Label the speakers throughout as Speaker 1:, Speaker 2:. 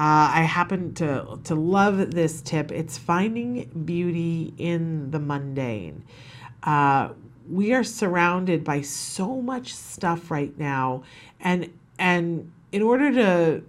Speaker 1: Uh, I happen to to love this tip. It's finding beauty in the mundane. Uh, we are surrounded by so much stuff right now, and and in order to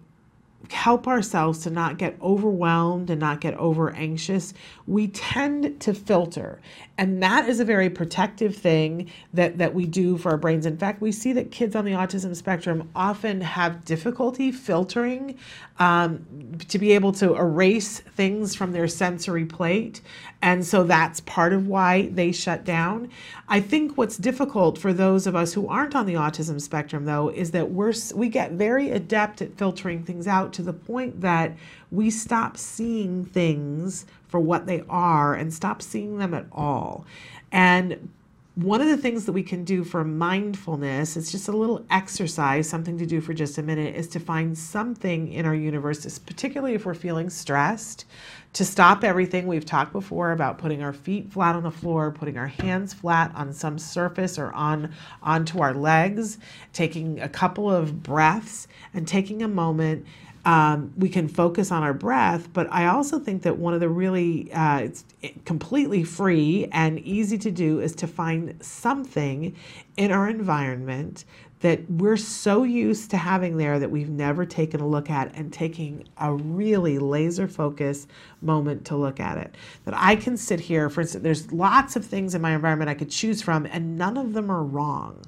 Speaker 1: help ourselves to not get overwhelmed and not get over anxious, we tend to filter. And that is a very protective thing that, that we do for our brains. In fact, we see that kids on the autism spectrum often have difficulty filtering um, to be able to erase things from their sensory plate. And so that's part of why they shut down. I think what's difficult for those of us who aren't on the autism spectrum, though, is that we're we get very adept at filtering things out to the point that we stop seeing things for what they are and stop seeing them at all. And one of the things that we can do for mindfulness, it's just a little exercise, something to do for just a minute, is to find something in our universe, particularly if we're feeling stressed, to stop everything. We've talked before about putting our feet flat on the floor, putting our hands flat on some surface or on onto our legs, taking a couple of breaths and taking a moment um, we can focus on our breath. But I also think that one of the really uh, it's completely free and easy to do is to find something in our environment that we're so used to having there that we've never taken a look at and taking a really laser focus moment to look at it. That I can sit here, for instance, there's lots of things in my environment I could choose from, and none of them are wrong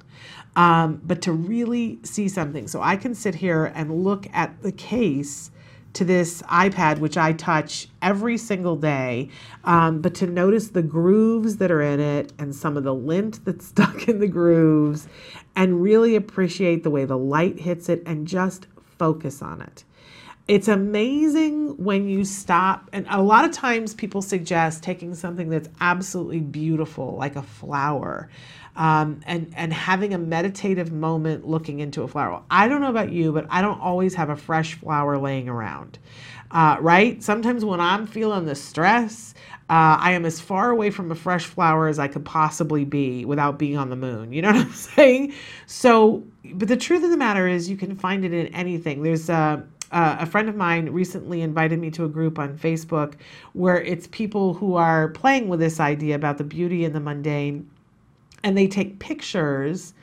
Speaker 1: um, but to really see something. So I can sit here and look at the case to this iPad, which I touch every single day, um, but to notice the grooves that are in it and some of the lint that's stuck in the grooves and really appreciate the way the light hits it and just focus on it. It's amazing when you stop, and a lot of times people suggest taking something that's absolutely beautiful, like a flower um, and and having a meditative moment looking into a flower. I don't know about you, but I don't always have a fresh flower laying around. Uh, right? Sometimes when I'm feeling the stress, uh, I am as far away from a fresh flower as I could possibly be without being on the moon. You know what I'm saying? So, but the truth of the matter is, you can find it in anything. There's a uh, a friend of mine recently invited me to a group on Facebook where it's people who are playing with this idea about the beauty and the mundane and they take pictures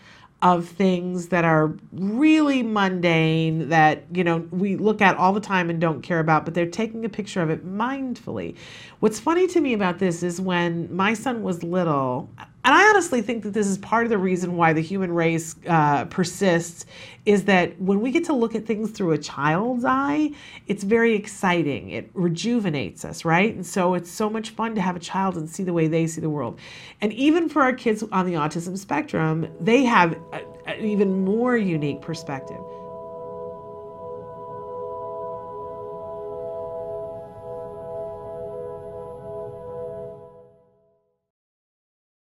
Speaker 1: of things that are really mundane that you know we look at all the time and don't care about but they're taking a picture of it mindfully. What's funny to me about this is when my son was little and I honestly think that this is part of the reason why the human race uh, persists is that when we get to look at things through a child's eye, it's very exciting. It rejuvenates us, right? And so it's so much fun to have a child and see the way they see the world. And even for our kids on the autism spectrum, they have an even more unique perspective.